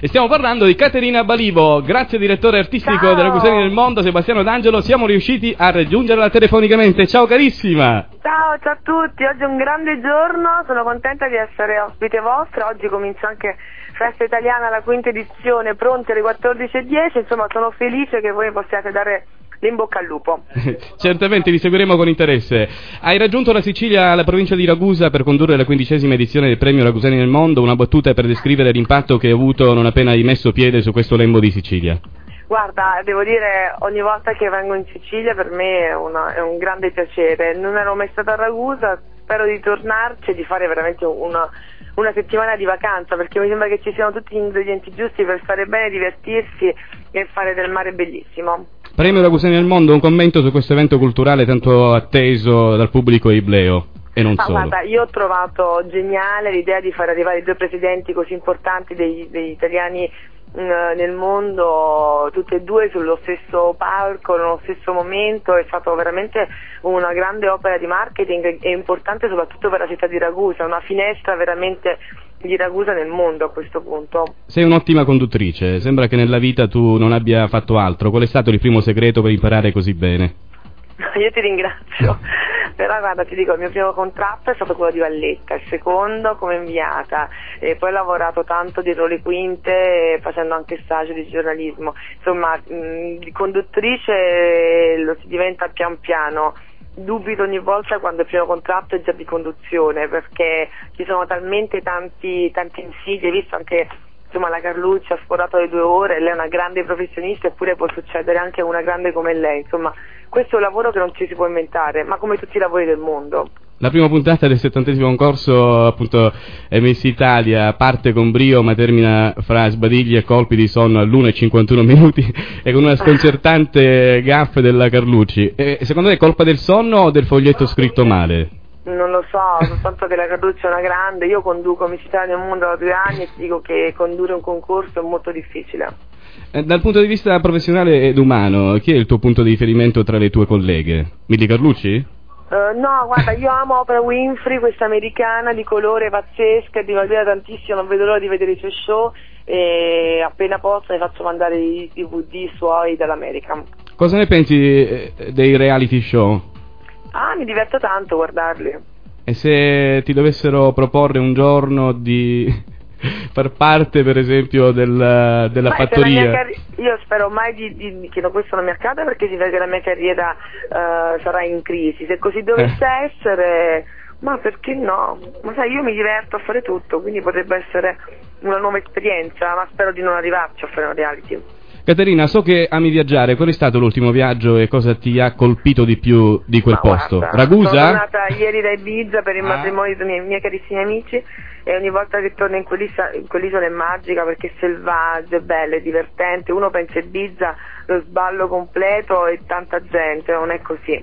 E stiamo parlando di Caterina Balivo. Grazie direttore artistico Ciao. della Cusini del Mondo, Sebastiano D'Angelo. Siamo riusciti a raggiungerla telefonicamente. Ciao carissima! Ciao, ciao a tutti, oggi è un grande giorno, sono contenta di essere ospite vostra, oggi comincia anche Festa Italiana, la quinta edizione, pronti alle 14.10, insomma sono felice che voi possiate dare l'in bocca al lupo. Certamente vi seguiremo con interesse. Hai raggiunto la Sicilia, la provincia di Ragusa, per condurre la quindicesima edizione del premio Ragusani nel Mondo. Una battuta per descrivere l'impatto che hai avuto non appena hai messo piede su questo lembo di Sicilia. Guarda, devo dire, ogni volta che vengo in Sicilia per me è, una- è un grande piacere, non ero mai stata a Ragusa, spero di tornarci e di fare veramente una, una settimana di vacanza perché mi sembra che ci siano tutti gli ingredienti giusti per stare bene, divertirsi e fare del mare bellissimo. Premio Ragusani nel Mondo, un commento su questo evento culturale tanto atteso dal pubblico ibleo. E non Ma solo. guarda, io ho trovato geniale l'idea di far arrivare due presidenti così importanti dei- degli italiani nel mondo, tutti e due sullo stesso palco, nello stesso momento, è stata veramente una grande opera di marketing e importante soprattutto per la città di Ragusa, una finestra veramente di Ragusa nel mondo a questo punto. Sei un'ottima conduttrice, sembra che nella vita tu non abbia fatto altro. Qual è stato il primo segreto per imparare così bene? Io ti ringrazio, però guarda ti dico il mio primo contratto è stato quello di Valletta, il secondo come inviata. E poi ho lavorato tanto dietro le quinte facendo anche stage di giornalismo, insomma mh, di conduttrice eh, lo si diventa pian piano. Dubito ogni volta quando il primo contratto è già di conduzione perché ci sono talmente tanti, tanti insidie, visto anche insomma la Carlucci ha sforato le due ore, lei è una grande professionista eppure può succedere anche a una grande come lei, insomma questo è un lavoro che non ci si può inventare, ma come tutti i lavori del mondo. La prima puntata del settantesimo concorso, appunto, Miss Italia, parte con brio ma termina fra sbadigli e colpi di sonno all'1.51 minuti e con una sconcertante gaffe della Carlucci. E secondo te è colpa del sonno o del foglietto scritto male? Non lo so, soltanto che la Carlucci è una grande, io conduco Miss Italia nel mondo da due anni e ti dico che condurre un concorso è molto difficile. Eh, Dal punto di vista professionale ed umano, chi è il tuo punto di riferimento tra le tue colleghe? Milly Carlucci? Eh, no, guarda, io amo Oprah Winfrey, questa americana di colore pazzesca, di Malvina tantissimo, non vedo l'ora di vedere i suoi show e appena posso ne faccio mandare i DVD suoi dall'America. Cosa ne pensi eh, dei reality show? Ah, mi diverto tanto a guardarli. E se ti dovessero proporre un giorno di far parte, per esempio, del- della la fattoria? carri- io spero mai di, di- che questo non mi accada perché si vede che la mia carriera eh, sarà in crisi. Se così dovesse Eh. essere, ma perché no? Ma sai, io mi diverto a fare tutto, quindi potrebbe essere una nuova esperienza, ma spero di non arrivarci a fare un reality. Caterina, so che ami viaggiare, qual è stato l'ultimo viaggio e cosa ti ha colpito di più di quel Ma posto? guarda, Ragusa? Sono tornata ieri da Ibiza per il Ah. matrimonio dei miei, miei carissimi amici e ogni volta che torno in, quell'isola- in quell'isola è magica perché è selvaggio, è bello, è divertente. Uno pensa a Ibiza, lo sballo completo e tanta gente, non è così.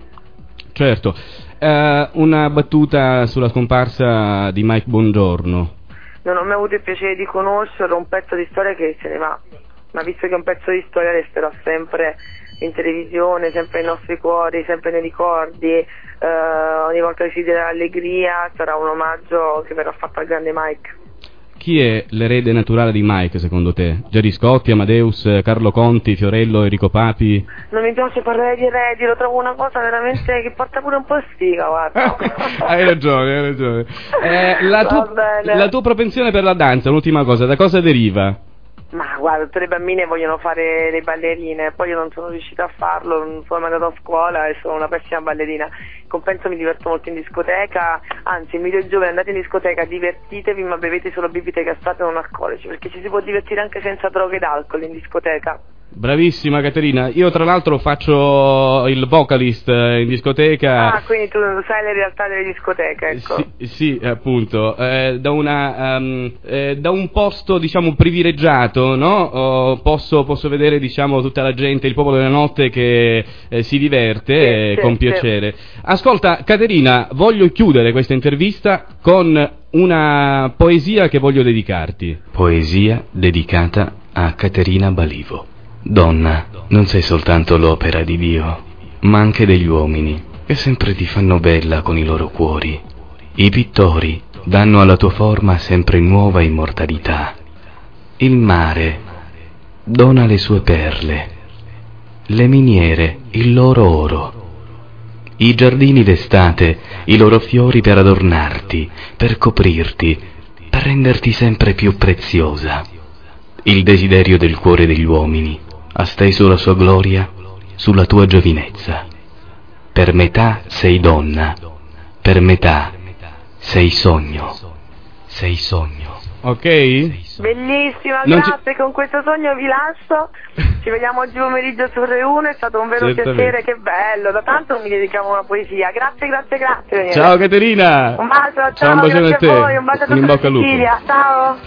Certo. Eh, una battuta sulla scomparsa di Mike Bongiorno. Non ho mai avuto il piacere di conoscerlo, un pezzo di storia che se ne va. Ma visto che è un pezzo di storia resterà sempre in televisione, sempre nei nostri cuori, sempre nei ricordi. eh, ogni volta che si dirà l'allegria sarà un omaggio che verrà fatto al grande Mike. Chi è l'erede naturale di Mike, secondo te? Gerry Scotti, Amadeus, Carlo Conti, Fiorello, Enrico Papi? Non mi piace parlare di eredi, lo trovo una cosa veramente che porta pure un po' sfiga, guarda. hai ragione, hai ragione. Eh, la, bene. la tua propensione per la danza, l'ultima cosa, da cosa deriva? Guarda, tutte le bambine vogliono fare le ballerine, poi io non sono riuscita a farlo, non sono mai andata a scuola e sono una pessima ballerina. In compenso mi diverto molto in discoteca, anzi invito i giovani andate in discoteca, divertitevi ma bevete solo bibite gassate non alcolici, perché ci si può divertire anche senza droghe ed alcol in discoteca. Bravissima Caterina, io tra l'altro faccio il vocalist eh, in discoteca. Ah, quindi tu sai le realtà delle discoteche, ecco. Sì, sì, appunto, eh, da, una, ehm, eh, da un posto diciamo privilegiato, no? Oh, posso, posso vedere diciamo tutta la gente, il popolo della notte che eh, si diverte Sì, eh, sì, con sì. piacere. Ascolta, Caterina, voglio chiudere questa intervista con una poesia che voglio dedicarti. Poesia dedicata a Caterina Balivo. Donna, non sei soltanto l'opera di Dio, ma anche degli uomini, che sempre ti fanno bella con i loro cuori. I pittori danno alla tua forma sempre nuova immortalità. Il mare dona le sue perle, le miniere il loro oro, i giardini d'estate i loro fiori per adornarti, per coprirti, per renderti sempre più preziosa. Il desiderio del cuore degli uomini ha steso la sua gloria sulla tua giovinezza. Per metà sei donna, per metà sei sogno, sei sogno. Ok? Bellissima, Non ci- grazie, con questo sogno vi lascio. Ci vediamo oggi pomeriggio su Re 1, è stato un vero Certamente. piacere, che bello, da tanto non mi dedicavo a una poesia. Grazie, grazie, grazie. Daniele. Ciao Caterina! Un bacio, ciao, Ciao, un bacione a grazie te. a voi, un bacio a tutta. Sicilia, ciao.